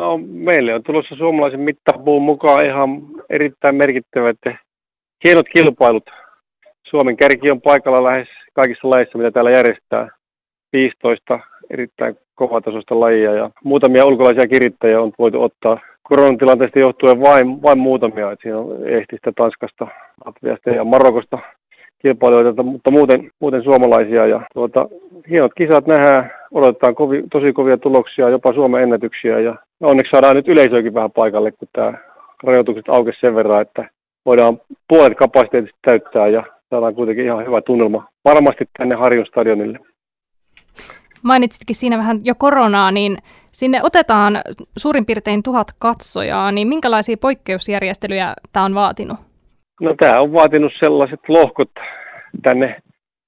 No meille on tulossa suomalaisen mittapuun mukaan ihan erittäin merkittävät hienot kilpailut. Suomen kärki on paikalla lähes kaikissa lajeissa, mitä täällä järjestää. 15 erittäin kovatasoista lajia ja muutamia ulkolaisia kirittäjiä on voitu ottaa koronatilanteesta johtuen vain, vain muutamia. Että siinä on Ehtistä, Tanskasta, Latviasta ja Marokosta kilpailijoita, mutta muuten, muuten suomalaisia. Ja tuota, hienot kisat nähdään, odotetaan kovi, tosi kovia tuloksia, jopa Suomen ennätyksiä. Ja onneksi saadaan nyt yleisöäkin vähän paikalle, kun tämä rajoitukset aukesi sen verran, että voidaan puolet kapasiteetista täyttää ja saadaan kuitenkin ihan hyvä tunnelma varmasti tänne Harjun stadionille. Mainitsitkin siinä vähän jo koronaa, niin sinne otetaan suurin piirtein tuhat katsojaa, niin minkälaisia poikkeusjärjestelyjä tämä on vaatinut? No tämä on vaatinut sellaiset lohkot tänne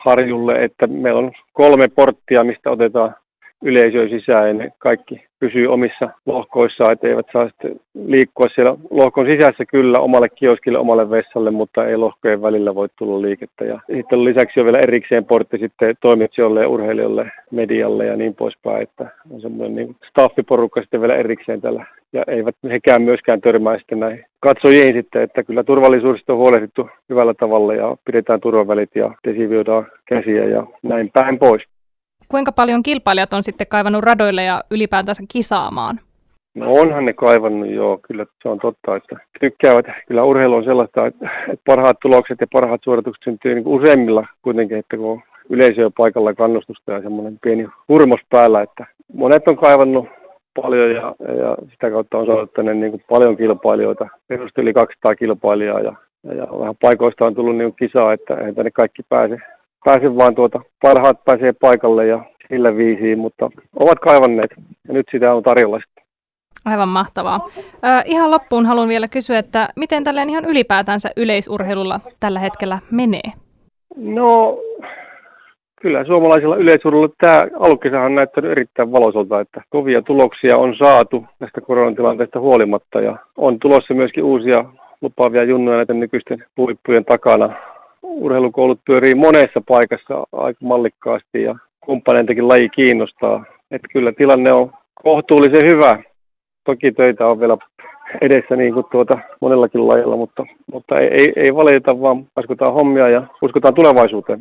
Harjulle, että meillä on kolme porttia, mistä otetaan yleisöä sisään ja ne kaikki pysyy omissa lohkoissaan, että eivät saa sitten liikkua siellä lohkon sisässä kyllä omalle kioskille, omalle vessalle, mutta ei lohkojen välillä voi tulla liikettä. Ja sitten lisäksi on vielä erikseen portti sitten toimitsijoille urheilijoille, medialle ja niin poispäin, että on semmoinen niin staffiporukka sitten vielä erikseen tällä. Ja eivät hekään myöskään törmää sitten näihin katsojiin sitten, että kyllä turvallisuudesta on huolehdittu hyvällä tavalla ja pidetään turvavälit ja desivioidaan käsiä ja näin päin pois kuinka paljon kilpailijat on sitten kaivannut radoille ja ylipäätänsä kisaamaan? No onhan ne kaivannut, joo, kyllä se on totta, että tykkäävät. Kyllä urheilu on sellaista, että, parhaat tulokset ja parhaat suoritukset syntyy niin useimmilla kuitenkin, että kun on yleisöä paikalla kannustusta ja semmoinen pieni hurmos päällä, että monet on kaivannut paljon ja, ja sitä kautta on saanut tänne niin kuin paljon kilpailijoita, perusti yli 200 kilpailijaa ja, ja vähän paikoista on tullut niin kisaa, että ei tänne kaikki pääse pääse vaan tuota, parhaat pääsee paikalle ja sillä viisiin, mutta ovat kaivanneet ja nyt sitä on tarjolla sitten. Aivan mahtavaa. Ö, ihan loppuun haluan vielä kysyä, että miten tälleen ihan ylipäätänsä yleisurheilulla tällä hetkellä menee? No, kyllä suomalaisilla yleisurheilulla tämä alkukesähän on näyttänyt erittäin valoisolta, että kovia tuloksia on saatu tästä koronatilanteesta huolimatta ja on tulossa myöskin uusia lupaavia junnoja näiden nykyisten huippujen takana urheilukoulut pyörii monessa paikassa aika mallikkaasti ja kumppaneidenkin laji kiinnostaa. Että kyllä tilanne on kohtuullisen hyvä. Toki töitä on vielä edessä niin kuin tuota monellakin lajilla, mutta, mutta ei, ei, ei valita, vaan uskotaan hommia ja uskotaan tulevaisuuteen.